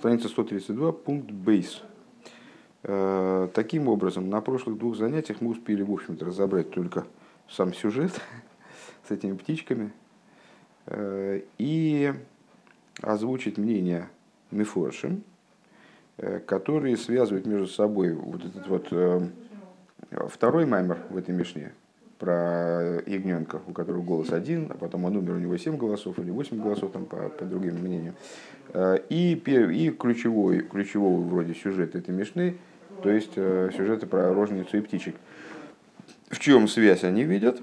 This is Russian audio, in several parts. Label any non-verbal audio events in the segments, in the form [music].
Страница 132, пункт бейс. Таким образом, на прошлых двух занятиях мы успели, в общем-то, разобрать только сам сюжет [laughs] с этими птичками и озвучить мнение Мифоршим, которые связывают между собой вот этот вот второй маймер в этой мишне, про ягненка, у которого голос один, а потом он умер, у него семь голосов или восемь голосов, там, по, по другим мнениям. Э, и, и ключевой, ключевого вроде сюжет этой мешны, то есть э, сюжеты про рожницу и птичек. В чем связь они видят?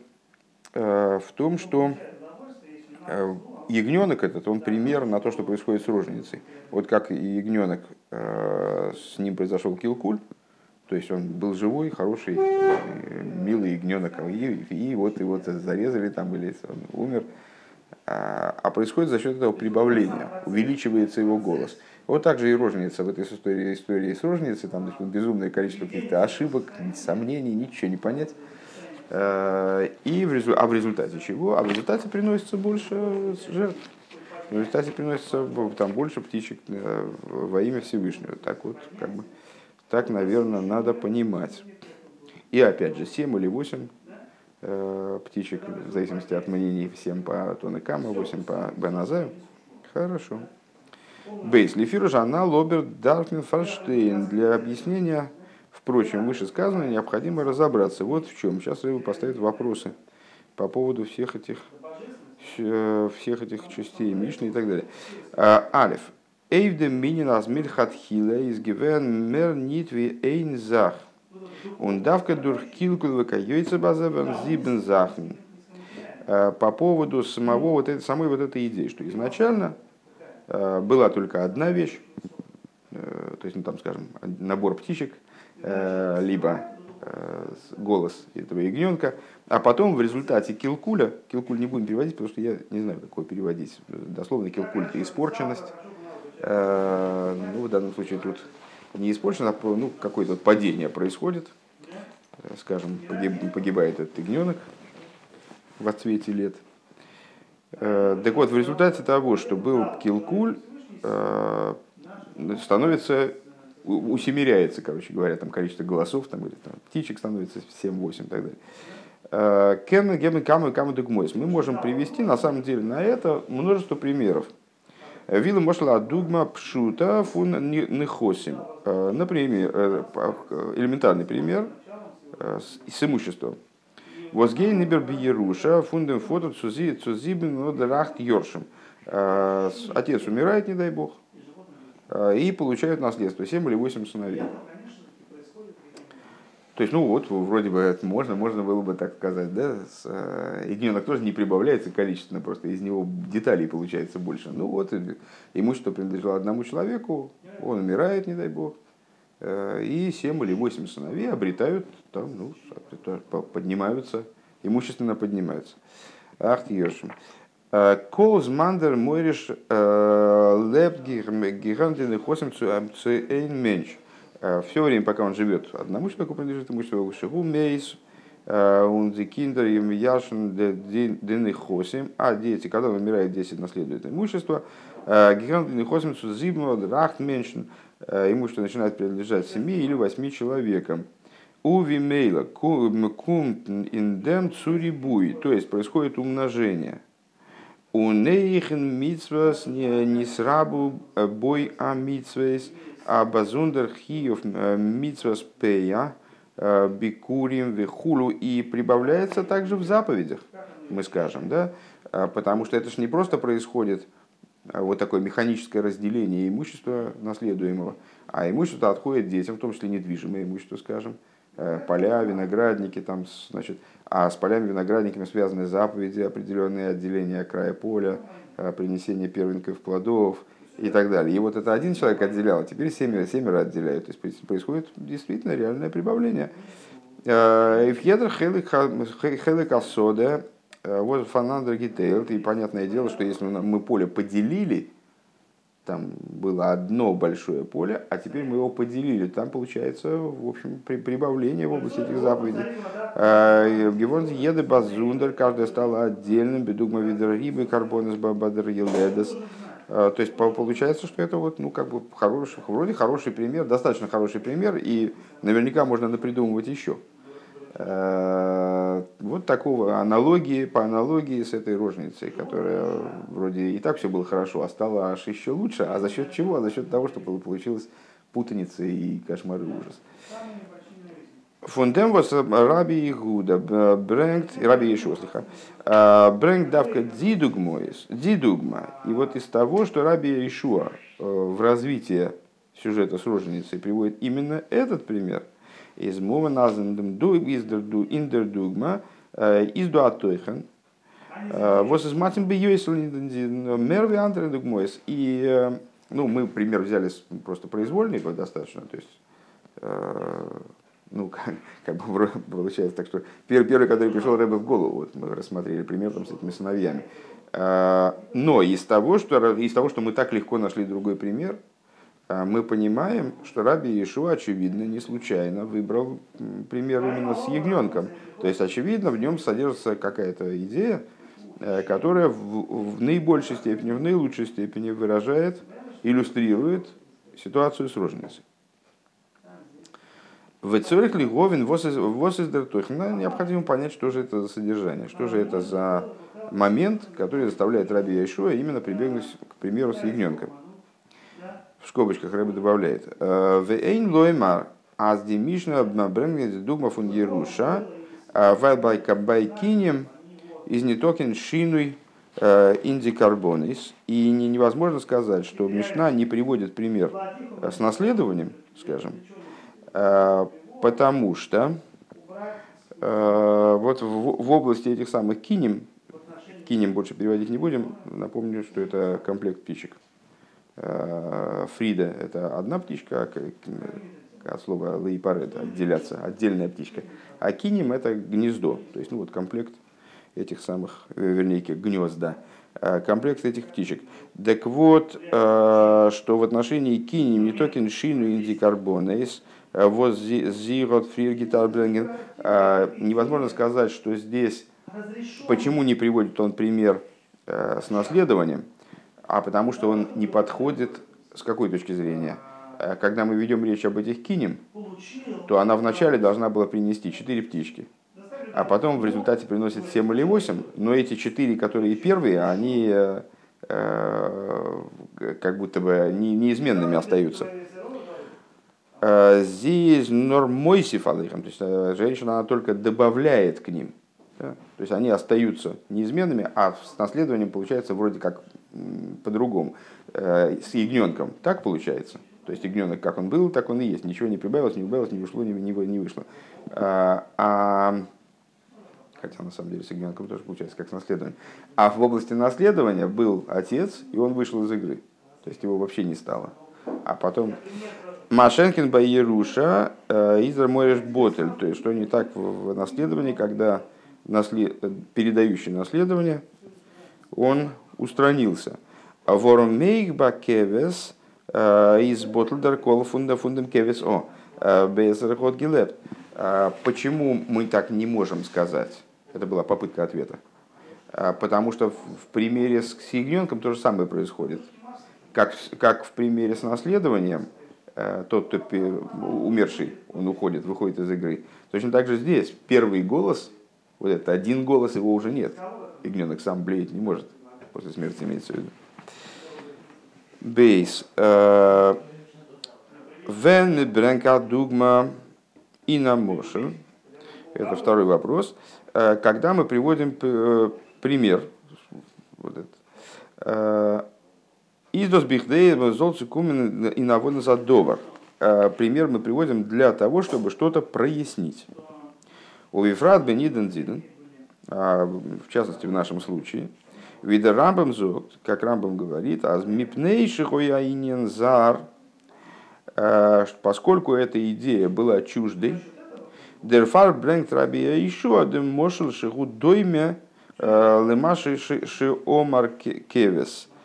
Э, в том, что ягненок этот, он пример на то, что происходит с рожницей. Вот как ягненок, с ним произошел килкуль, то есть он был живой, хороший, милый ягненок, и, и вот его зарезали там, или он умер. А, а происходит за счет этого прибавления, увеличивается его голос. Вот так же и рожница в этой истории, истории с рожницей, там значит, безумное количество каких-то ошибок, сомнений, ничего не понять. А, и в, резу... а в результате чего? А в результате приносится больше жертв. В результате приносится там больше птичек э, во имя Всевышнего. Так вот, как бы. Так, наверное, надо понимать. И опять же, 7 или 8 э, птичек, в зависимости от мнений, 7 по Тонекама, 8 по Беназаю. Хорошо. Бейс. Лефиру Жанна Лобер Даркин Фарштейн. Для объяснения, впрочем, вышесказанного необходимо разобраться. Вот в чем. Сейчас Рыба поставит вопросы по поводу всех этих всех этих частей Мишны и так далее. А, Алиф. Эйвдем минин азмир хатхила из гивен мер нит ви эйн зах. Он давка дур килкул векайойца базавен зибен захн. По поводу самого вот этой, самой вот этой идеи, что изначально была только одна вещь, то есть, ну там, скажем, набор птичек, либо голос этого ягненка, а потом в результате килкуля, килкуль не будем переводить, потому что я не знаю, какое переводить, дословно килкуль это испорченность, ну, в данном случае тут не испорчено, а ну, какое-то падение происходит. Э, скажем, погиб, погибает этот ягненок в отцвете лет. Э, так вот, в результате того, что был килкуль, становится, усемеряется, короче говоря, там количество голосов, там, или там, птичек становится 7-8 и так далее. Кен, гемен, камы, камы, Мы можем привести, на самом деле, на это множество примеров. Вилла мошла дугма пшута фун нехосим. Э, например, э, элементарный пример э, с имуществом. Возгей нибер биеруша фундем фото цузи цузибен нодерахт йоршем. Отец умирает, не дай бог, и получают наследство, 7 или 8 сыновей. То есть, ну вот, вроде бы это можно, можно было бы так сказать, да, с, э, ягненок тоже не прибавляется количественно, просто из него деталей получается больше. Ну вот, имущество принадлежало одному человеку, он умирает, не дай бог, э, и семь или восемь сыновей обретают, там, ну, поднимаются, имущественно поднимаются. Ах, ешим. Э, Колз мандер мойриш лепт гигантин хосим цуэйн меньше. Э, все время, пока он живет, одному человеку принадлежит имущество Шигу Мейс, он киндер им яшен длинный хосим, а дети, когда он умирает, 10 наследует имущество, э, гигант длинный хосим сузибного рахт меньшин, э, имущество начинает принадлежать семи или восьми человекам. У вимейла кум индем цурибуй, то есть происходит умножение. У нейхен митсвас не срабу бой а митсвейс, а базундер хиев э, митсвас пея э, бикурим вихулу и прибавляется также в заповедях, мы скажем, да, а, потому что это же не просто происходит а, вот такое механическое разделение имущества наследуемого, а имущество отходит детям, в том числе недвижимое имущество, скажем, э, поля, виноградники, там, значит, а с полями, виноградниками связаны заповеди, определенные отделения края поля, принесение первенков плодов, и так далее. И вот это один человек отделял, а теперь семеро, семеро отделяют. То есть происходит действительно реальное прибавление. Э, Эфьедр хелек э, вот фанандр гитейлт, и понятное дело, что если мы поле поделили, там было одно большое поле, а теперь мы его поделили. Там получается, в общем, прибавление в области этих заповедей. Э, Гевон еды базундер, каждая стала отдельным, бедугма видер рибы, карбонес бабадер еледес. То есть получается, что это вот, ну, как бы хороший, вроде хороший пример, достаточно хороший пример, и наверняка можно напридумывать еще. Вот такого аналогии, по аналогии с этой рожницей, которая вроде и так все было хорошо, а стало аж еще лучше. А за счет чего? А за счет того, что получилась путаница и кошмар и ужас. Фундем вас Раби Игуда брэнгт, Раби Ишуа, слыха, брэнгт давка дидугма. И вот из того, что Раби Ишуа в развитии сюжета с роженицей приводит именно этот пример, из мова названным ду издерду индердугма, из дуатойхан, вот из матем бы мерви андредугмоис. И ну, мы пример взяли просто произвольный достаточно, то есть ну, [laughs] как, как бы получается так, что первый, первый который пришел Рэбе в голову, вот мы рассмотрели пример там, с этими сыновьями. А, но из того, что, из того, что мы так легко нашли другой пример, а, мы понимаем, что Раби Иешуа, очевидно, не случайно выбрал пример именно с ягненком. То есть, очевидно, в нем содержится какая-то идея, э, которая в, в наибольшей степени, в наилучшей степени выражает, иллюстрирует ситуацию с рожницей. В Цюрих Лиговин Восиздертух. Необходимо понять, что же это за содержание, что же это за момент, который заставляет Раби Яшуа именно прибегнуть к примеру с ягненком. В скобочках Раби добавляет. Вейн лоймар аз демишна бренгет дугма фун Еруша вайлбай кабайкинем из нетокин шинуй индикарбонис. И невозможно сказать, что Мишна не приводит пример с наследованием, скажем, Э, потому что э, вот в области этих самых кинем, кинем больше переводить не будем, напомню, что это комплект птичек. Э, Фрида – это одна птичка, а от слова лейпар – это отделяться, отдельная птичка. А кинем – это гнездо, то есть ну, вот комплект этих самых, вернее, гнезда комплект этих птичек. Так вот, что в отношении кинем не только шину индикарбонейс – вот Зирот Фриргитарбренген. Невозможно сказать, что здесь, почему не приводит он пример э, с наследованием, а потому что он не подходит с какой точки зрения. Э, когда мы ведем речь об этих кинем, то она вначале должна была принести четыре птички, а потом в результате приносит 7 или 8, но эти четыре, которые первые, они э, как будто бы неизменными остаются. Здесь нормойсиф алейхам, то есть э, женщина она только добавляет к ним. Да? То есть они остаются неизменными, а с наследованием получается вроде как по-другому. Э, с ягненком так получается. То есть ягненок как он был, так он и есть. Ничего не прибавилось, не убавилось, не вышло, не, вышло. А, хотя на самом деле с ягненком тоже получается как с наследованием. А в области наследования был отец, и он вышел из игры. То есть его вообще не стало. А потом Машенкин Байеруша э, Изра Мореш Ботель. То есть, что не так в наследовании, когда наслед... передающий наследование, он устранился. Ворон мейк бакевес э, из Ботлдер кол фунда фундам кевес о э, безрахот гилеп. Почему мы так не можем сказать? Это была попытка ответа. Потому что в примере с ягненком то же самое происходит. Как, как в примере с наследованием, тот, кто умерший, он уходит, выходит из игры. Точно так же здесь первый голос, вот это один голос, его уже нет. Ягненок сам блеять не может, после смерти имеется в виду. Бейс. Э, Вен бренка дугма и на Это второй вопрос. Э, когда мы приводим пример, вот это, Издос бихдей золцы кумен и наводно за довар. Э, пример мы приводим для того, чтобы что-то прояснить. У Вифрат бениден зиден, а, в частности в нашем случае, вида рамбам зог, как рамбам говорит, аз мипнейших ояинен зар, э, поскольку эта идея была чуждой, дерфар брэнгт рабия еще дем мошел шигу дойме лемаши ши омар кевес –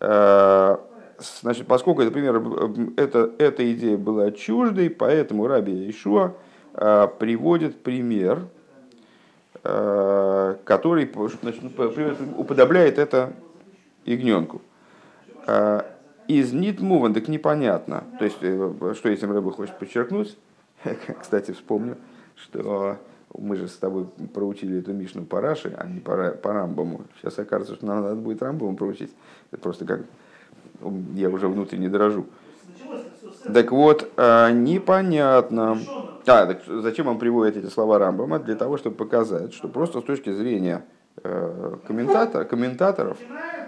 значит, поскольку, например, эта, эта идея была чуждой, поэтому Раби Ишуа э, приводит пример, э, который значит, уподобляет это ягненку. Из нитмуван, так непонятно. То есть, что этим рыба хочет подчеркнуть, [laughs] кстати, вспомню, что мы же с тобой проучили эту Мишну по Раши, а не по, по Рамбаму. Сейчас окажется, что нам надо будет Рамбаму проучить. Это просто как я уже внутренне дрожу. Так вот, а, непонятно. А, так зачем он приводит эти слова Рамбама? Для того, чтобы показать, что просто с точки зрения э, комментатор, комментаторов,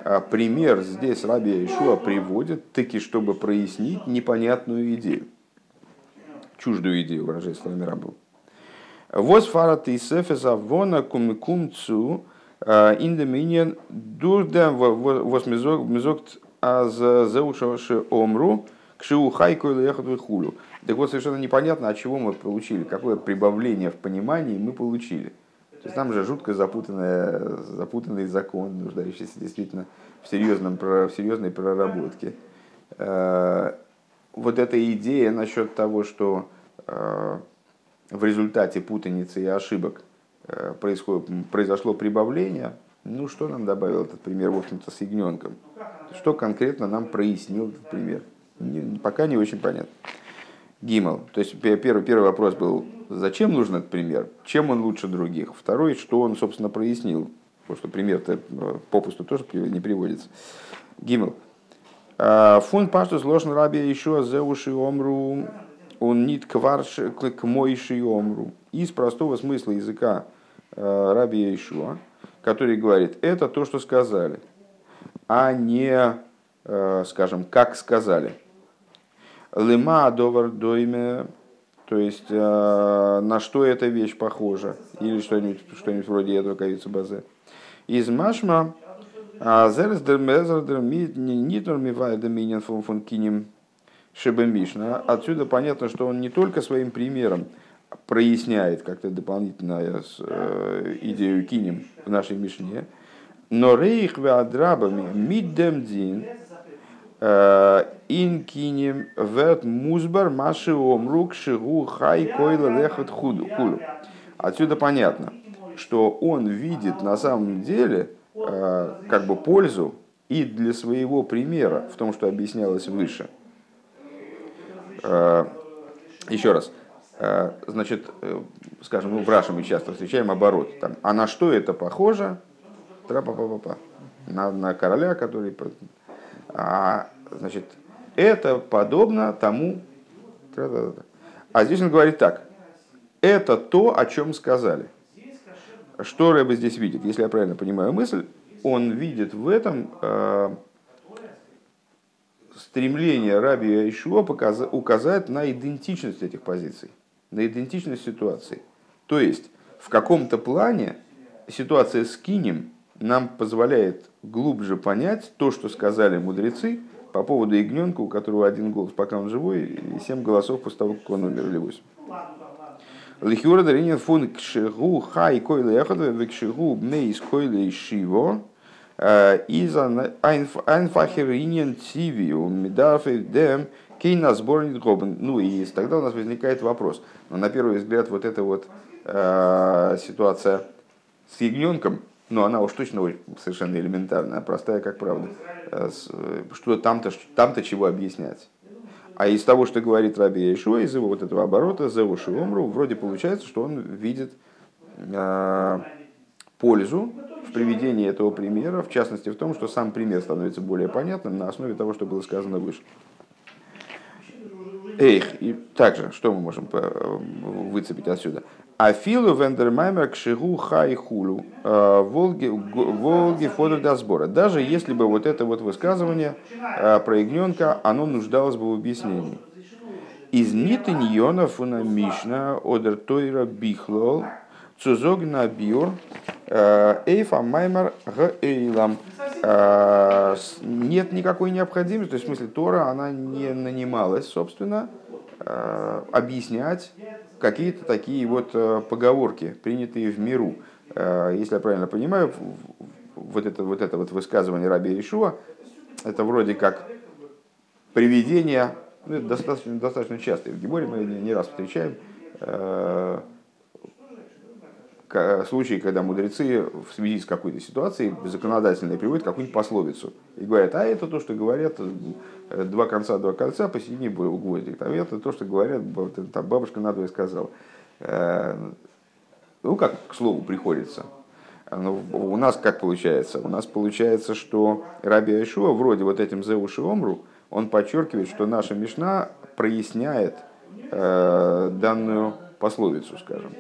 а, пример здесь Раби Ишуа приводит, таки чтобы прояснить непонятную идею. Чуждую идею, выражаясь словами Рамбама. Вос фарат и сефеса вона кумцу а, индоминен дурда вос мезогт аз зеушавши омру кшиу хайку или ехат хулю. Так вот, совершенно непонятно, от чего мы получили, какое прибавление в понимании мы получили. То есть там же жутко запутанный, запутанный закон, нуждающийся действительно в, серьезном, в серьезной проработке. А, вот эта идея насчет того, что а, в результате путаницы и ошибок э, происходит, произошло прибавление, ну что нам добавил этот пример, в общем-то, с ягненком? Что конкретно нам прояснил этот пример? Не, пока не очень понятно. Гимл. То есть первый, первый вопрос был, зачем нужен этот пример? Чем он лучше других? Второй, что он, собственно, прояснил? Потому что пример-то э, попусту тоже не приводится. Гимл. «А, фун паштус ложн раби еще зеуши омру он нит кварш к мойши омру. Из простого смысла языка э, Раби Ишуа, который говорит, это то, что сказали, а не, э, скажем, как сказали. Лема довар дойме, то есть э, на что эта вещь похожа, или что-нибудь что вроде этого кавица базе. Из машма Зерес дер мезер дер нитнор мивай доминин фон кинем Шебемишна. Отсюда понятно, что он не только своим примером проясняет как-то дополнительно э, идею кинем в нашей Мишне, но рейх веадрабами миддем дин э, ин кинем вет музбар маши омрук шигу хай койла лехат худу. Отсюда понятно, что он видит на самом деле э, как бы пользу и для своего примера в том, что объяснялось выше – Э, еще раз, э, значит, э, скажем, ну, в Раше мы часто встречаем оборот. Там, а на что это похоже? Тра-па-па-па-па. На, на короля, который... А, значит, это подобно тому... А здесь он говорит так. Это то, о чем сказали. Что Рэбе здесь видит? Если я правильно понимаю мысль, он видит в этом стремление Раби Ишуа указать на идентичность этих позиций, на идентичность ситуации. То есть, в каком-то плане ситуация с Кинем нам позволяет глубже понять то, что сказали мудрецы по поводу ягненка, у которого один голос, пока он живой, и семь голосов после того, как он умер, или восемь. Лихюра даринин фун кшигу хай койла яхада векшигу мейс койла шиво из Айнфахеринен Тивиу Медафев Дем Кейна сборник Гобен. Ну и тогда у нас возникает вопрос. Но на первый взгляд вот эта вот э, ситуация с ягненком, ну она уж точно совершенно элементарная, простая как правда. Э, что там-то там -то чего объяснять? А из того, что говорит Раби Ишуа, из его вот этого оборота, Зеву Шиомру, вроде получается, что он видит э, пользу в приведении этого примера, в частности в том, что сам пример становится более понятным на основе того, что было сказано выше. Эх, и также, что мы можем э, выцепить отсюда? Афилу вендермаймер к шигу хай хулу э, волги, волги фодер до сбора. Даже если бы вот это вот высказывание э, про ягненка, оно нуждалось бы в объяснении. Из нитиньона фуна мишна одер тойра бихлол Цузог на биур э, эйфа маймар г эйлам. Э, нет никакой необходимости, то есть в смысле Тора, она не нанималась, собственно, э, объяснять какие-то такие вот поговорки, принятые в миру. Если я правильно понимаю, вот это вот, это вот высказывание Раби Ишуа, это вроде как приведение, ну, это достаточно, достаточно часто, в Гиборе мы не раз встречаем, случаи, когда мудрецы в связи с какой-то ситуацией законодательно приводят какую-нибудь пословицу и говорят, а это то, что говорят э, два конца, два кольца, посередине гвоздик. А это то, что говорят, там бабушка надвое сказала. Э, ну, как к слову приходится. Ну, у нас как получается? У нас получается, что Раби Айшуа вроде вот этим Зеуши Омру, он подчеркивает, что наша Мишна проясняет э, данную пословицу, скажем.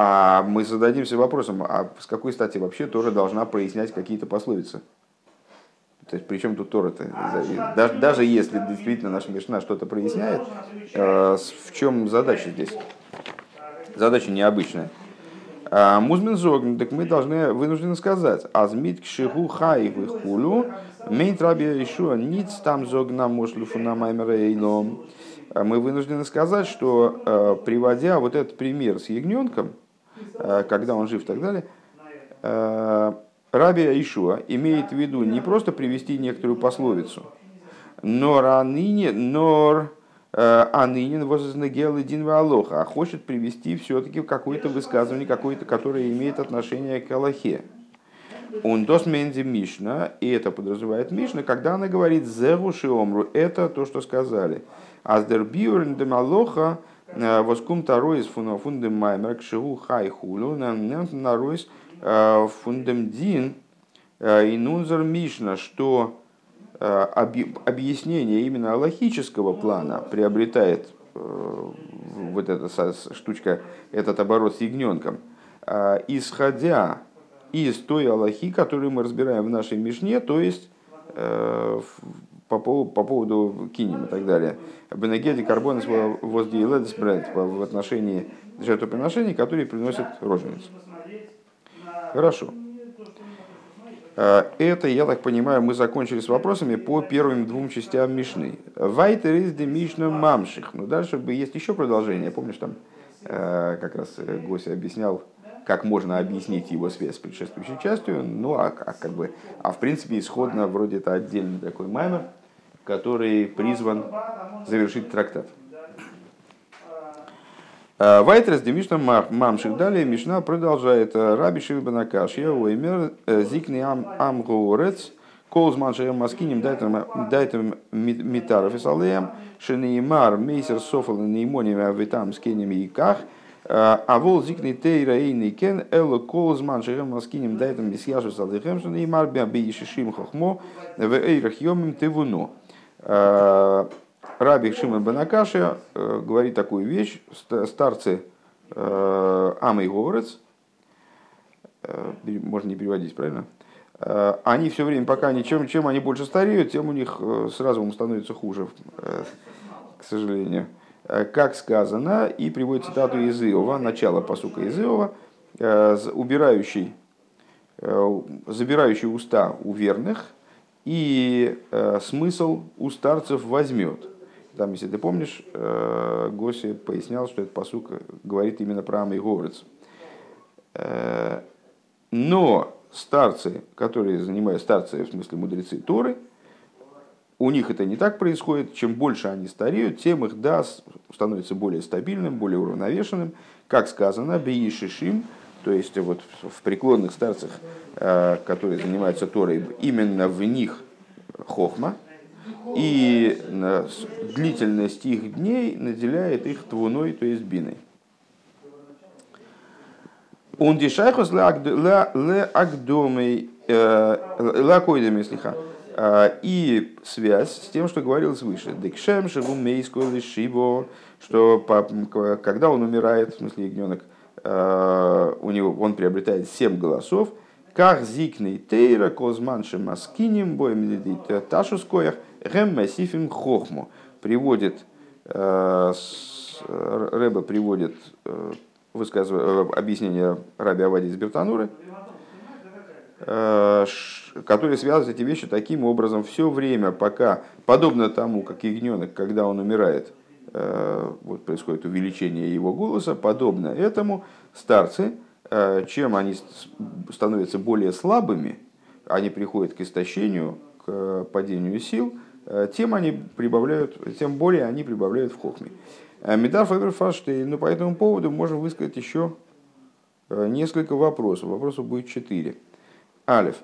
А мы зададимся вопросом, а с какой стати вообще тоже должна прояснять какие-то пословицы? То есть, причем тут Тора-то? Даже, даже если действительно наша Мишна что-то проясняет, э, в чем задача здесь? Задача необычная. А, Музмин зогн, так мы должны, вынуждены сказать, азмит кшиху хай хулю, мейн траби ишуа ниц там зогна мошлюфу на маймера а Мы вынуждены сказать, что э, приводя вот этот пример с ягненком, когда он жив и так далее, э, Раби Аишуа имеет в виду не просто привести некоторую пословицу, но ныне, нор анынин вознагел один алоха, а хочет привести все-таки какое-то высказывание, какое-то, которое имеет отношение к Аллахе. Он дос мензи Мишна, и это подразумевает Мишна, когда она говорит «зеру шиомру», это то, что сказали. «Аздер биурн демалоха Э, воскум таройс фундем маймер к шигу хай хулю наройс э, фундем дин э, и нунзер мишна, что объяснение именно аллахического плана приобретает вот эта штучка, этот оборот с ягненком, исходя из той аллахи, которую мы разбираем в нашей Мишне, то есть по поводу, по поводу кинем и так далее. Бенегеди карбонес воздиеледес бренд в отношении жертвоприношений, которые приносят роженицу. Хорошо. А, это, я так понимаю, мы закончили с вопросами по первым двум частям Мишны. Вайтер из де Мишна мамших. Но дальше есть еще продолжение. Помнишь, там а, как раз э, Гося объяснял как можно объяснить его связь с предшествующей частью, ну а, а как бы, а в принципе исходно вроде это отдельный такой маймер, который призван завершить трактат. А, Вайтрес Демишна Мамших. Далее Мишна продолжает. Раби Шильбана Кашья, Уэмер, э, Зикни Амгоурец, Колзман Шеем Маскинем, Дайтем Митаров и Салеем, Шенеймар, Мейсер Софал, Неймоним, Авитам, Скенем Иках, а вол зикни тейра и кен эло колзман шерем маскинем дайтем бисьяшу салдехем шенеймар бейшишим хохмо в эйрах йомим тевуно. Э, Раби Шимон Банакаши э, говорит такую вещь, старцы э, Ама и Говорец, можно не переводить, правильно? Они все время, пока они, чем, чем они больше стареют, тем у них с разумом становится хуже, к сожалению. Как сказано, и приводит цитату из Иова, начало посука из Иова, убирающий, забирающий уста у верных – и э, смысл у старцев возьмет. Там, если ты помнишь, э, Госи пояснял, что этот посук говорит именно про Ама и Говорец. Э, но старцы, которые занимают старцы, в смысле мудрецы Торы, у них это не так происходит. Чем больше они стареют, тем их да становится более стабильным, более уравновешенным. Как сказано, бейшишим, то есть вот в преклонных старцах, э, которые занимаются Торой, именно в них хохма, и длительность их дней наделяет их твуной, то есть биной. Он дешайхус ле агдомей, лакойдами слиха. Э, и связь с тем, что говорилось выше. Декшем шигум мейско лишибо, что когда он умирает, в смысле ягненок, Э, у него, он приобретает семь голосов, как зикный тейра козманши маскиним боем ташу скоях гэм масифим хохму приводит э, Рэба приводит э, объяснение Раби Авади из Бертануры, который связывает эти вещи таким образом. Все время, пока, подобно тому, как ягненок, когда он умирает, Э, вот происходит увеличение его голоса, подобно этому старцы, э, чем они становятся более слабыми, они приходят к истощению, к падению сил, э, тем они прибавляют, тем более они прибавляют в хохме. Медар Фаберфаштейн, но по этому поводу можем высказать еще несколько вопросов. Вопросов будет четыре. Алиф.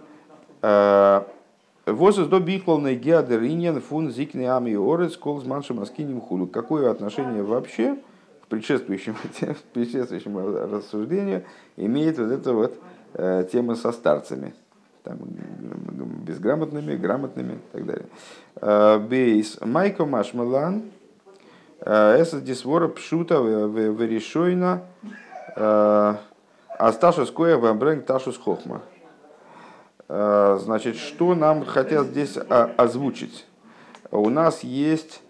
Возраст до бихловной геадериньян фун зикни ами орец с маншим аскинем хулю. Какое отношение вообще к предшествующему, [laughs] предшествующему рассуждению имеет вот эта вот э, тема со старцами? Там, безграмотными, грамотными и так далее. Э, бейс Майко Машмалан Эсэс дисвора пшута верешойна Асташус коя вамбрэнг ташус хохма. Э, значит, что нам хотят здесь озвучить? У нас есть,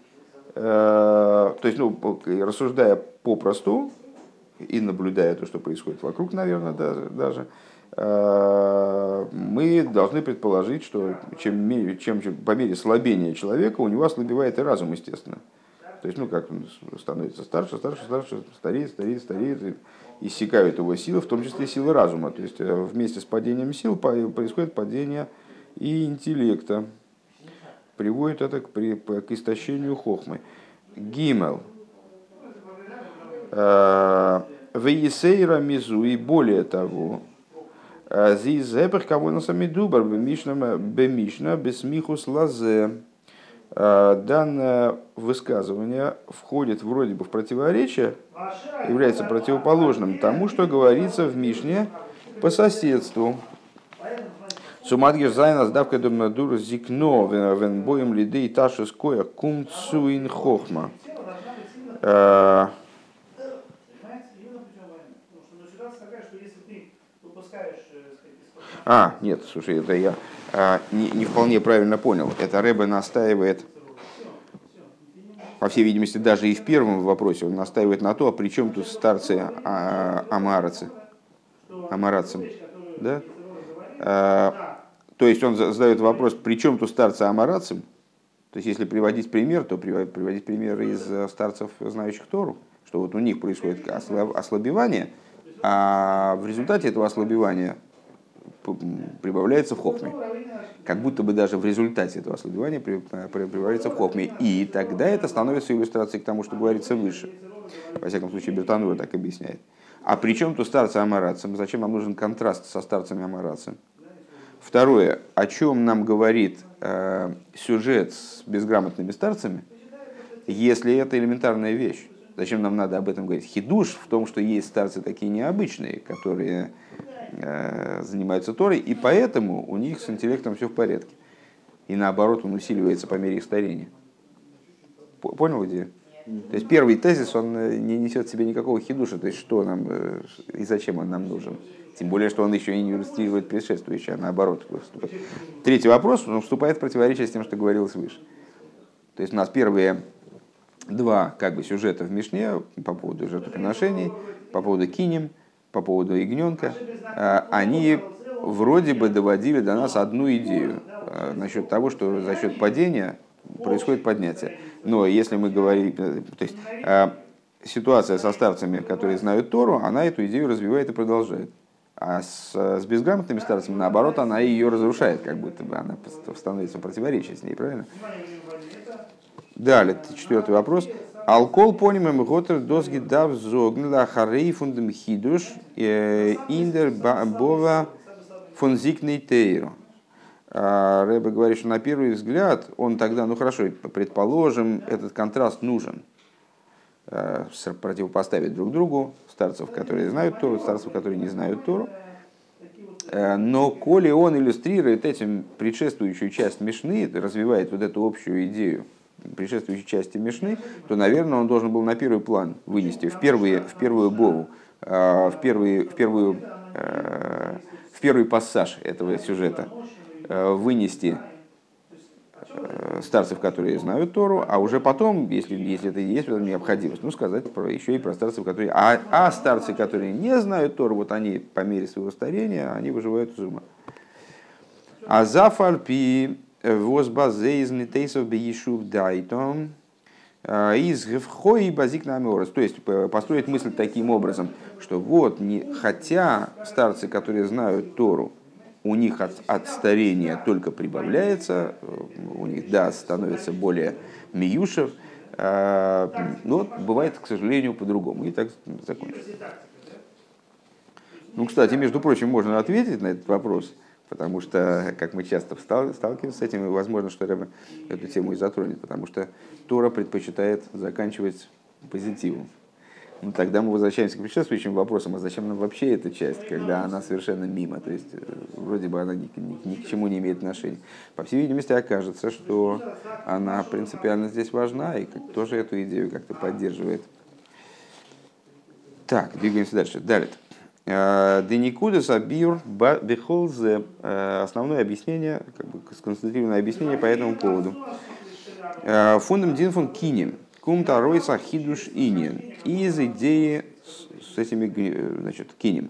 э, то есть, ну, рассуждая попросту и наблюдая то, что происходит вокруг, наверное, даже, даже э, мы должны предположить, что чем, чем, чем по мере слабения человека у него ослабевает и разум, естественно. То есть, ну, как он становится старше, старше, старше, стареет, стареет, стареет, иссякают его силы, в том числе силы разума. То есть, э, вместе с падением сил происходит падение и интеллекта. Приводит это к, при, к истощению хохмы. Гимел. Э, Вейсейра мизу и более того, э, Зизепер кого на сами дубар бемишна бесмихус лазе. Э, данное высказывание входит вроде бы в противоречие, является противоположным тому, что говорится в Мишне по соседству. Сумадгиш зайна сдавка дур зикно вен боем лидей таши скоя кум цуин хохма. Э, а, нет, слушай, это я не, не вполне правильно понял. Это Рэбе настаивает, по всей видимости, даже и в первом вопросе, он настаивает на то, а при чем тут старцы а, амарацы? Амарацы. Да? А, то есть он задает вопрос, при чем тут старцы амарацем? То есть если приводить пример, то приводить пример из старцев, знающих Тору, что вот у них происходит ослабевание, а в результате этого ослабевания прибавляется в хохме. Как будто бы даже в результате этого ослабевания прибавляется в хохме. И тогда это становится иллюстрацией к тому, что говорится выше. Во всяком случае, Бертанура так объясняет. А при чем тут старцы амарацем? Зачем нам нужен контраст со старцами амарацем? Второе. О чем нам говорит э, сюжет с безграмотными старцами, если это элементарная вещь? Зачем нам надо об этом говорить? Хидуш в том, что есть старцы такие необычные, которые занимаются Торой, и поэтому у них с интеллектом все в порядке. И наоборот, он усиливается по мере их старения. Понял идею? То есть первый тезис, он э, не несет в себе никакого хидуша, то есть что нам э, и зачем он нам нужен. Тем более, что он еще и не иллюстрирует предшествующее, а наоборот. Выступает. Третий вопрос, он вступает в противоречие с тем, что говорилось выше. То есть у нас первые два как бы, сюжета в Мишне по поводу жертвоприношений, по поводу кинем – по поводу ягненка, а, они вроде бы доводили до нас одну идею а, насчет того, что за счет падения происходит поднятие. Но если мы говорим, то есть ситуация со старцами, которые знают Тору, она эту идею развивает и продолжает. А с, с безграмотными старцами, наоборот, она ее разрушает, как будто бы она становится в противоречии с ней, правильно? Далее, четвертый вопрос. Алкол понимаем готер досги дав зогнила харей фундам хидуш э, индер бова фунзикный тейру. А, Рэбе говорит, что на первый взгляд он тогда, ну хорошо, предположим, этот контраст нужен. Э, противопоставить друг другу старцев, которые знают Тору, старцев, которые не знают Тору. Э, но коли он иллюстрирует этим предшествующую часть Мишны, развивает вот эту общую идею предшествующей части Мишны, то, наверное, он должен был на первый план вынести, в, первые, в первую бову, а, в, первый, в, первую, э, в первый пассаж этого сюжета э, вынести старцев, которые знают Тору, а уже потом, если, если это есть необходимость, ну, сказать про, еще и про старцев, которые... А, а старцы, которые не знают Тору, вот они по мере своего старения, они выживают из ума. А зафальпи возбазе из нитейсов бейшув дайтом а, из гевхой базик намерос. То есть построить мысль таким образом, что вот, не, хотя старцы, которые знают Тору, у них от, от старения только прибавляется, э, у них, да, становится более миюшев, а, но бывает, к сожалению, по-другому. И так закончится. Ну, кстати, между прочим, можно ответить на этот вопрос, потому что, как мы часто сталкиваемся с этим, и возможно, что Рэбе эту тему и затронет, потому что Тора предпочитает заканчивать позитивом. Ну, тогда мы возвращаемся к предшествующим вопросам, а зачем нам вообще эта часть, когда она совершенно мимо, то есть вроде бы она ни, ни, ни к чему не имеет отношения. По всей видимости, окажется, что она принципиально здесь важна и тоже эту идею как-то поддерживает. Так, двигаемся дальше. Далее. Э, Деникуда Сабир Бехолзе. Э, основное объяснение, как бы сконцентрированное объяснение по этому поводу. Фундам Динфун Кинем. Кумта Ройса Хидуш Инин. Из идеи с этими значит, кинем.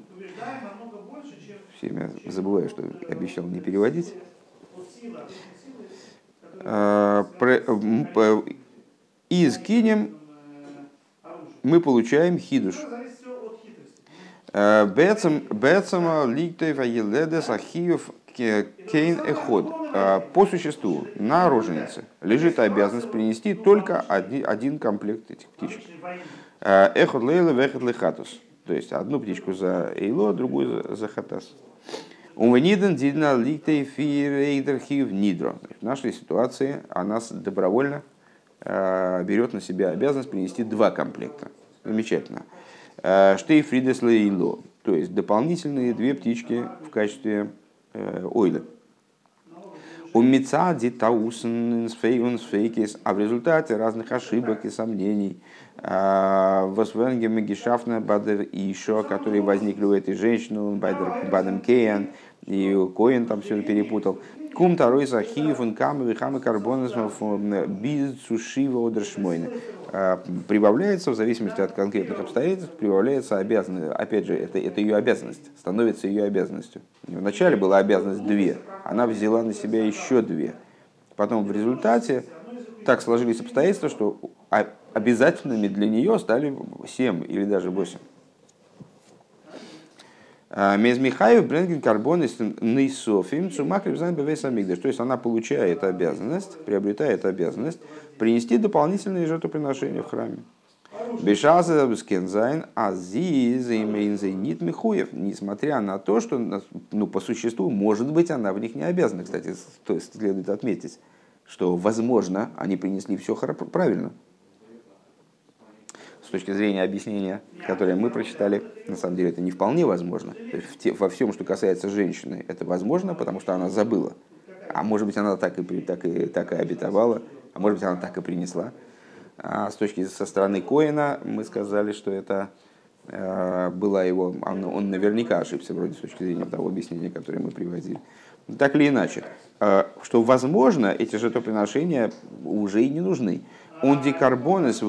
Все время забываю, что обещал не переводить. Из кинем мы получаем хидуш. А, Бецама ликтоев аеледес ахиев Кейн Эход. А, по существу на роженице лежит обязанность принести только один, комплект этих птичек. А, Эход лейла веход лехатус. То есть одну птичку за эйло, другую за, за хатас. Умвениден дидна ликтей фирейдерхив нидро. В нашей ситуации она добровольно берет на себя обязанность принести два комплекта. Замечательно. Штей фридес лейло. То есть дополнительные две птички в качестве Э, ойля. У Мицади Таусен а в результате разных ошибок и сомнений э, Восвенге Магишафна Бадер и еще, которые возникли у этой женщины, Бадер Бадем Кейан, и Коин там все перепутал. Кум тарой захиев он камы вихамы карбонес без сушива одершмойны. А, прибавляется в зависимости от конкретных обстоятельств, прибавляется обязанность. Опять же, это, это ее обязанность, становится ее обязанностью. Вначале была обязанность две, она взяла на себя еще две. Потом в результате так сложились обстоятельства, что обязательными для нее стали семь или даже восемь. А, Мезмихаев Бренген Карбон Нейсофим Цумакрив Амигдаш. То есть она получает обязанность, приобретает обязанность принести дополнительные жертвоприношения в храме. Бешаза Скензайн Азиз Нит Михуев, несмотря на то, что ну, по существу, может быть, она в них не обязана. Кстати, то есть следует отметить, что, возможно, они принесли все правильно точки зрения объяснения, которое мы прочитали, на самом деле это не вполне возможно. То есть те, во всем, что касается женщины, это возможно, потому что она забыла. А может быть, она так и, так и, так и обетовала, а может быть, она так и принесла. А с точки со стороны Коина мы сказали, что это э, была его, он, он наверняка ошибся вроде с точки зрения того объяснения, которое мы приводили. Так или иначе, э, что возможно, эти жертвоприношения уже и не нужны. Он декарбонес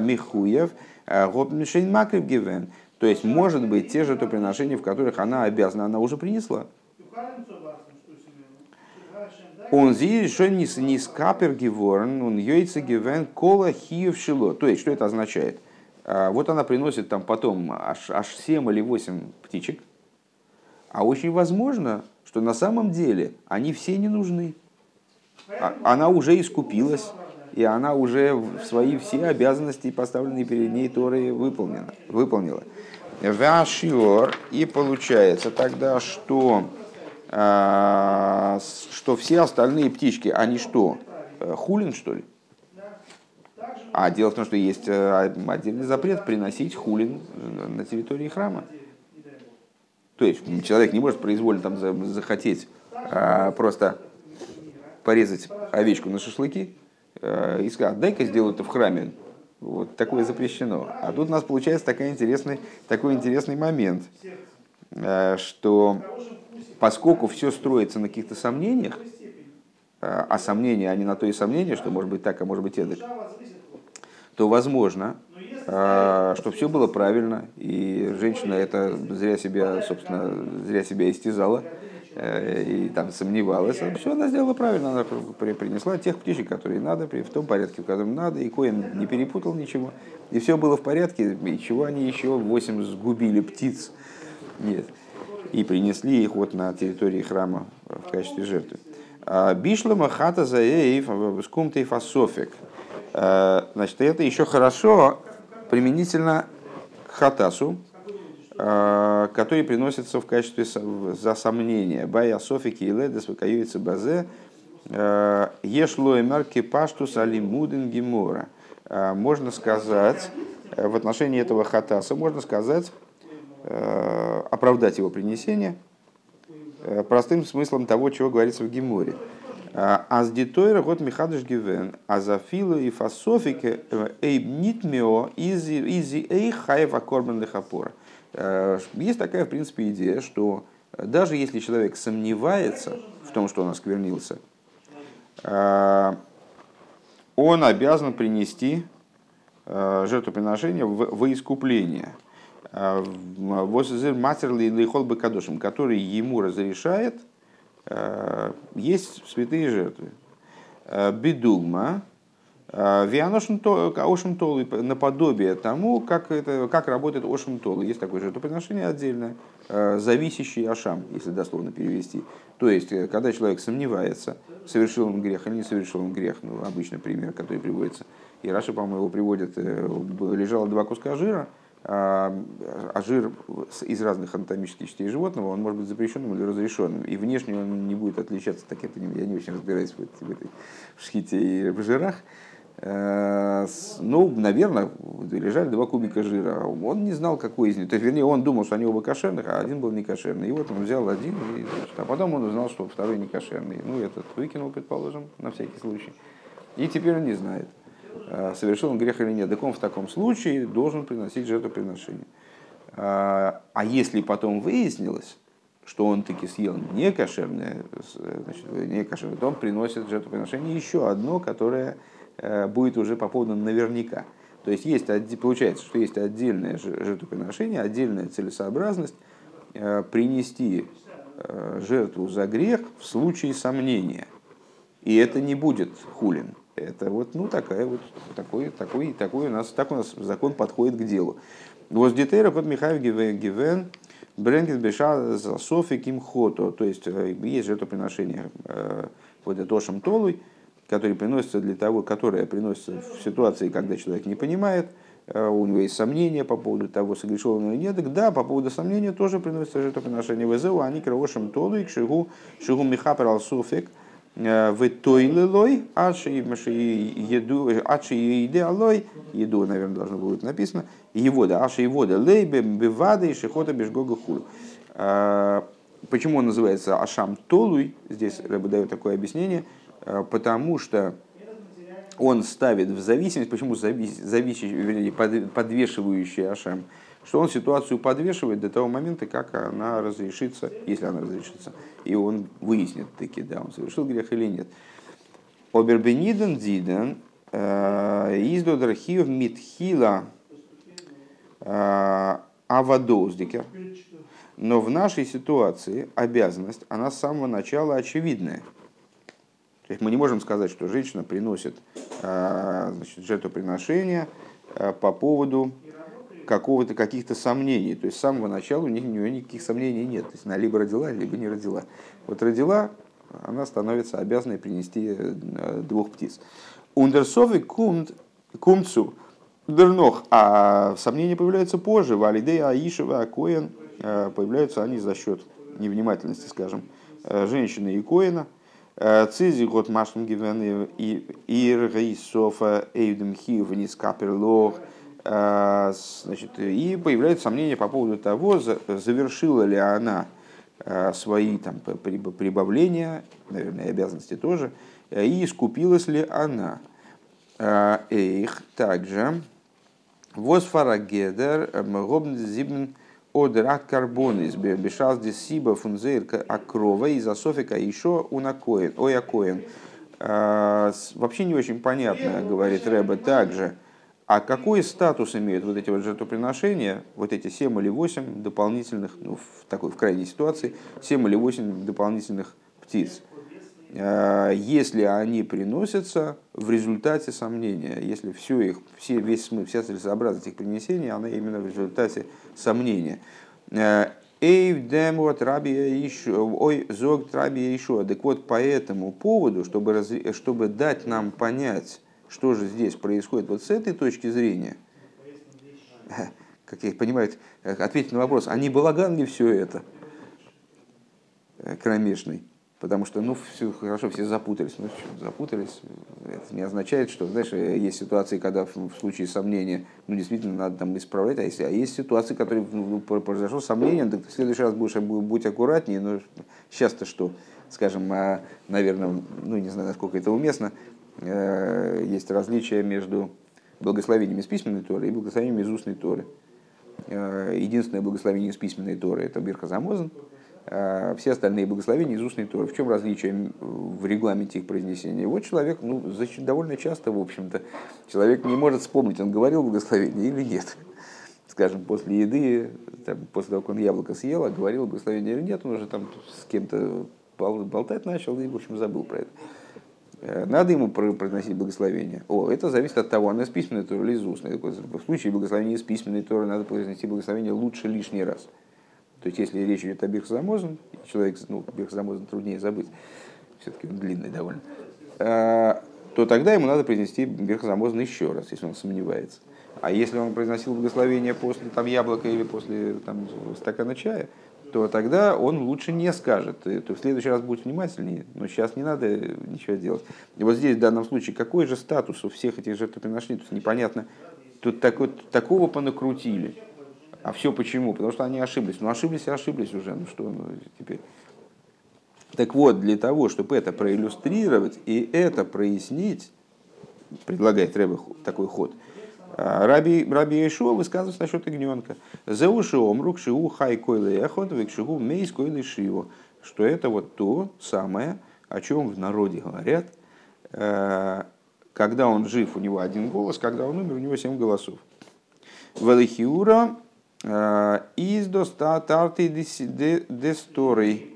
михуев э, гопнишейн макрив гивен. То есть, может быть, те же то приношения, в которых она обязана, она уже принесла. Он зи еще не не скапер геворн, он йойца гивен кола хиев шило. То есть, что это означает? Э, вот она приносит там потом аж, аж 7 или 8 птичек, а очень возможно, что на самом деле они все не нужны. А, она уже искупилась, и она уже свои все обязанности, поставленные перед ней Торой, выполнена, выполнила. Вашиор, и получается тогда, что, а, что все остальные птички, они что, э, хулин, что ли? А дело в том, что есть э, отдельный запрет приносить хулин на территории храма. То есть человек не может произвольно там захотеть а, просто порезать овечку на шашлыки э, и сказать, дай-ка сделаю это в храме. Вот такое запрещено. А тут у нас получается такой интересный, такой интересный момент, э, что поскольку все строится на каких-то сомнениях, э, а сомнения, они на то и сомнения, что может быть так, а может быть эдак, то возможно, что все было правильно, и женщина это зря себя, собственно, зря себя истязала, и там сомневалась, все она сделала правильно, она принесла тех птичек, которые надо, в том порядке, в котором надо, и Коин не перепутал ничего, и все было в порядке, и чего они еще восемь сгубили птиц, нет, и принесли их вот на территории храма в качестве жертвы. А Бишлама хата заеев скумтей фасофик. Значит, это еще хорошо применительно к хатасу, который приносится в качестве за сомнение. Бая софики и ледес выкаюется базе. Ешло и марки паштус алимудин гемора. Можно сказать, в отношении этого хатаса, можно сказать, оправдать его принесение простым смыслом того, чего говорится в Геморе. Аз дитойра год михадыш гивен, а за филу и фасофике э, эйб нитмео изи эй хаева корбан лехапора. Э, есть такая, в принципе, идея, что даже если человек сомневается в том, что он осквернился, э, он обязан принести жертвоприношение в искупление. Воззер матер лихол бы кадошим, который ему разрешает – Э, есть святые жертвы. Э, бедугма, э, Вианошим Ошим Толы, наподобие тому, как, это, как работает Ошим Толы. Есть такое жертвоприношение отдельное, зависящий Ашам, если дословно перевести. То есть, когда человек сомневается, совершил он грех или не совершил он грех, ну, обычный пример, который приводится. И Раша, по-моему, его приводит, лежало два куска жира, а, а жир из разных анатомических частей животного, он может быть запрещенным или разрешенным. И внешне он не будет отличаться, так это я не очень разбираюсь в, этой, в, этой, в шхите и в жирах. Э, ну, наверное, лежали два кубика жира. Он не знал, какой из них. То есть, вернее, он думал, что они оба кошерных, а один был не кошерный. И вот он взял один, и, а потом он узнал, что второй не кошерный. Ну, этот выкинул, предположим, на всякий случай. И теперь он не знает. Э, совершил он грех или нет. Так он в таком случае должен приносить жертвоприношение. А, а если потом выяснилось, что он таки съел не кошерное, значит, не кошерное, то он приносит жертвоприношение еще одно, которое э, будет уже по поводу наверняка. То есть, есть получается, что есть отдельное жертвоприношение, отдельная целесообразность э, принести жертву за грех в случае сомнения. И это не будет хулин. Это вот, ну, такая вот, такой, такой, такой у нас, так у нас закон подходит к делу. Вот Михаил Гивен, Бренгет Беша за Софи Кимхото. То есть э, есть жертвоприношение э, вот Этошем Толуй, который приносится для того, которое приносится в ситуации, когда человек не понимает, э, у него есть сомнения по поводу того, согрешил он или нет. Да, по поводу сомнения тоже приносится жертвоприношение ВЗУ, они кровошем Толуй, Шигу, Шигу Михапер Алсофик, в тойлилой, адши еду, адши еды алой, еду, наверное, должно будет написано, его да, аши его да, лейбе бивада и шихота бежгога хулу. А, почему он называется Ашам Толуй? Здесь Рэбе дает такое объяснение, потому что он ставит в зависимость, почему зависящий, вернее, подвешивающий Ашам, что он ситуацию подвешивает до того момента, как она разрешится, если она разрешится, и он выяснит таки, да, он совершил грех или нет. Обербениден диден э, издодрахив митхила э, авадоздикер. Но в нашей ситуации обязанность, она с самого начала очевидная. То есть мы не можем сказать, что женщина приносит э, значит, жертвоприношение по поводу какого-то, каких-то сомнений. То есть с самого начала у, нее никаких сомнений нет. То есть она либо родила, либо не родила. Вот родила, она становится обязанной принести э, двух птиц. Ундерсовый кумт, кумцу дернох, а сомнения появляются позже. Валидея Аишева, Коэн, э, появляются они за счет невнимательности, скажем, э, женщины и Коэна. Цизи год машем гивен и иргейсофа эйвдем хив каперлох – значит, и появляется сомнение по поводу того, завершила ли она свои там, прибавления, наверное, обязанности тоже, и искупилась ли она. Эйх также Восфарагедер Гобнзибн Одрат Карбонис Бешаз Десиба Фунзейр Акрова из Асофика еще Унакоин, Оякоин. Вообще не очень понятно, говорит Рэба, также – а какой статус имеют вот эти вот жертвоприношения, вот эти 7 или 8 дополнительных, ну, в такой в крайней ситуации, 7 или 8 дополнительных птиц, если они приносятся в результате сомнения, если все их, все, весь смысл, вся целесообразность их принесения, она именно в результате сомнения. А, Эйв демот раби еще, ой, зог раби еще. Так вот, по этому поводу, чтобы, чтобы дать нам понять, что же здесь происходит вот с этой точки зрения, как я понимаю, ответить на вопрос, а не балаган ли все это кромешный? Потому что, ну, все хорошо, все запутались. Ну, что, запутались. Это не означает, что, знаешь, есть ситуации, когда в, случае сомнения, ну, действительно, надо там исправлять. А, если, а есть ситуации, которые ну, произошло сомнение, так в следующий раз будешь будь аккуратнее. Но сейчас-то что? Скажем, а, наверное, ну, не знаю, насколько это уместно, э, есть различия между благословением из письменной Торы и благословением из устной Торы. Э, единственное благословение из письменной Торы – это Бирха Замозен, а все остальные благословения из устной Торы. В чем различие в регламенте их произнесения? Вот человек, ну, довольно часто, в общем-то, человек не может вспомнить, он говорил благословение или нет. Скажем, после еды, там, после того, как он яблоко съел, а говорил благословение или нет, он уже там с кем-то болтать начал и, в общем, забыл про это. Э, надо ему произносить благословение. О, это зависит от того, она из письменной Торы или из устной. В случае благословения из письменной Торы надо произнести благословение лучше лишний раз. То есть, если речь идет о Бирхзамозен, человек, ну, Бирхзамозен труднее забыть, все-таки он длинный довольно, а, то тогда ему надо произнести Бирхзамозен еще раз, если он сомневается. А если он произносил благословение после там, яблока или после там, стакана чая, то тогда он лучше не скажет. То в следующий раз будет внимательнее, но сейчас не надо ничего делать. И вот здесь в данном случае какой же статус у всех этих жертвоприношений, тут непонятно. Тут такой, такого понакрутили. А все почему? Потому что они ошиблись. Ну ошиблись и ошиблись уже. Ну что ну, теперь? Так вот, для того, чтобы это проиллюстрировать и это прояснить, предлагает Рэбе такой ход, а, Раби, Раби Ишуа высказывается насчет ягненка. Зеуши омрук шиу хай койлы эхот векшигу мейс койлы шиво. Что это вот то самое, о чем в народе говорят, э, когда он жив, у него один голос, когда он умер, у него семь голосов. Велихиура из достатарты десторий.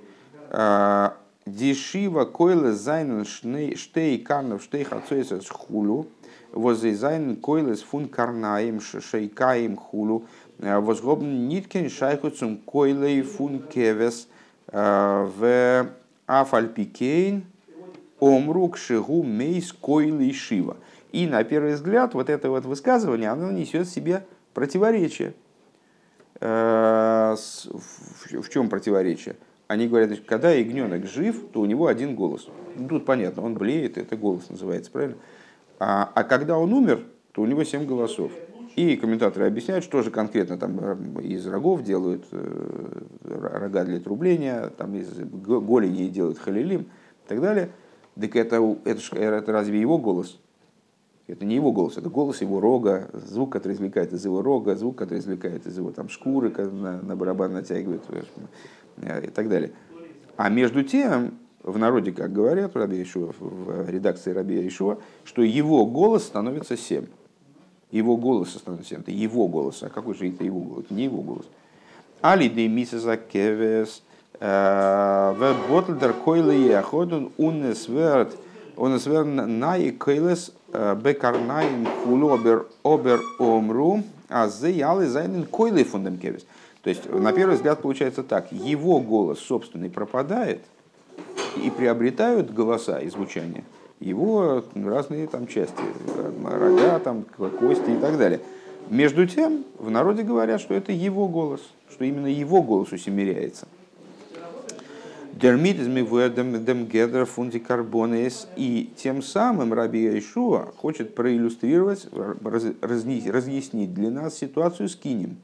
Э, дешива койле зайнен штей карнов штей хацойсес хулу. Возле зайнен койлес фун карнаем шейкаем хулу. Э, возгобн ниткен шайхуцум койлей фун кевес в афальпикейн омрук шигу мейс койли шива. И на первый взгляд вот это вот высказывание, оно несет в себе противоречие. Э, в чем противоречие? Они говорят, значит, когда ягненок жив, то у него один голос. Ну, тут понятно, он блеет, это голос называется, правильно? А, а когда он умер, то у него семь голосов. И комментаторы объясняют, что же конкретно там э, из рогов делают э, рога для трубления, там из голени делают халилим и так далее. Так это, это, это разве его голос? Это не его голос, это голос его рога, звук, который извлекает из его рога, звук, который извлекает из его там, шкуры, на, на барабан натягивает э, и так далее. А между тем, в народе, как говорят Раби Ишуа, в редакции Раби Ишуа, что его голос становится семь. Его голос становится семь. Это его голос. А какой же это его голос? Не его голос. Али де мисаса кевес э, в ботлдер койле яходун унесверт унесверт най койлес Бекарнаин хулу обер, обер омру, а ялы зайнен койлы фундам кевис. То есть, на первый взгляд, получается так. Его голос собственный пропадает, и приобретают голоса и звучание его разные там части, рога, там, кости и так далее. Между тем, в народе говорят, что это его голос, что именно его голос усемиряется. Дермит из мивуэдем гедра фунди карбонес. И тем самым Раби Ишуа хочет проиллюстрировать, разъяснить для нас ситуацию с кинем.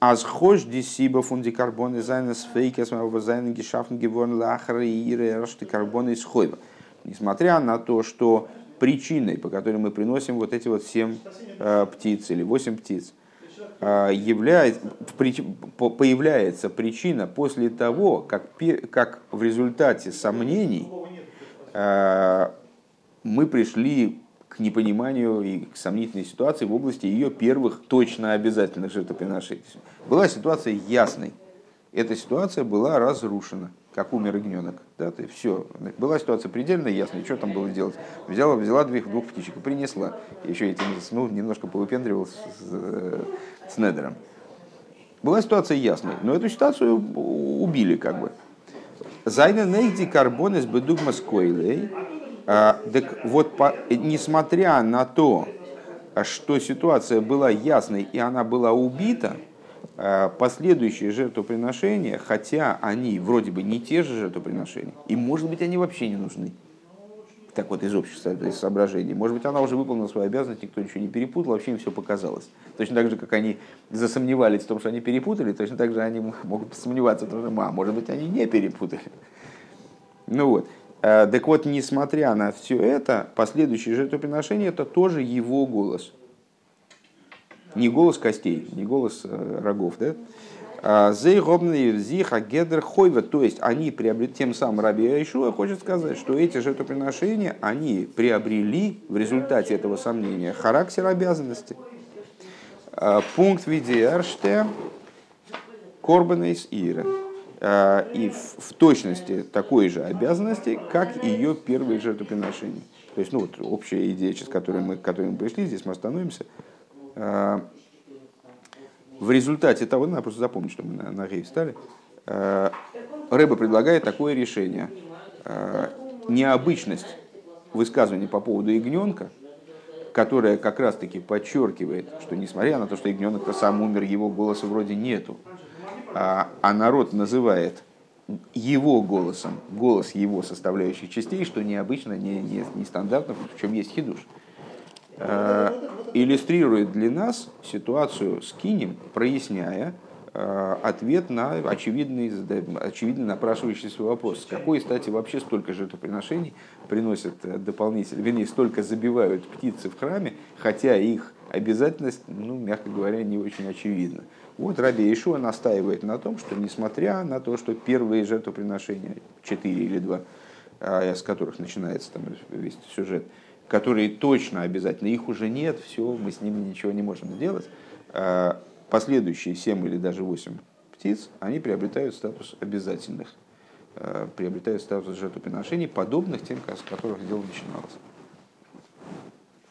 Аз хош дисиба фунди карбоны зайнес фейкес зайнен гешафн геворн лахара и ирашты карбоны из хойва. Несмотря на то, что причиной, по которой мы приносим вот эти вот семь э, птиц или восемь птиц, а, является, появляется причина после того, как, как в результате сомнений а, мы пришли к непониманию и к сомнительной ситуации в области ее первых точно обязательных жертвоприношений. Была ситуация ясной. Эта ситуация была разрушена как умер ягненок. Да, ты все. Была ситуация предельно ясная, что там было делать. Взяла, взяла двух, двух птичек и принесла. Еще этим ну, немножко повыпендривал с, с, с Недером. Была ситуация ясная, но эту ситуацию убили как бы. Зайна нейди карбонес бедугма скойлей. Так вот, по, несмотря на то, что ситуация была ясной и она была убита, э, последующие жертвоприношения, хотя они вроде бы не те же жертвоприношения, и может быть они вообще не нужны. Так вот из общих соображений. Может быть, она уже выполнила свою обязанность, никто ничего не перепутал, вообще им все показалось. Точно так же, как они засомневались в том, что они перепутали, точно так же они [laughs] могут сомневаться в том, что, а, может быть, они не перепутали. Ну вот. Э, так вот, несмотря на все это, последующее жертвоприношение – это тоже его голос. Не голос костей, не голос э, рогов, да? А, гедер хойва, то есть они приобрели, тем самым Раби Ишуа хочет сказать, что эти жертвоприношения, они приобрели в результате этого сомнения характер обязанности. А, пункт видеарште корбанейс ира. А, и в, в точности такой же обязанности, как ее первые жертвоприношения. То есть, ну вот общая идея, с которой мы, к которой мы пришли, здесь мы остановимся. А, в результате того, надо просто запомнить, что мы на, на рейв встали, а, Рэба предлагает такое решение. Необычность высказывания по поводу ягненка, которая как раз-таки подчеркивает, что несмотря на то, что ягненок-то сам умер, его голоса вроде нету, а, а народ называет его голосом, голос его составляющих частей, что необычно, не, не, не стандартно, в чем есть хидуш, иллюстрирует для нас ситуацию с Кинем, проясняя а, ответ на очевидный, очевидно напрашивающийся вопрос. С какой стати вообще столько жертвоприношений приносят э, дополнительно, вернее, столько забивают птицы в храме, хотя их обязательность, ну, мягко говоря, не очень очевидна. Вот Раби Ишуа настаивает на том, что несмотря на то, что первые жертвоприношения, четыре или два, с которых начинается там весь сюжет, которые точно обязательно, их уже нет, все, мы с ними ничего не можем сделать, а, последующие семь или даже восемь птиц, они приобретают статус обязательных, а, приобретают статус жертвоприношений, подобных тем, с которых дело начиналось.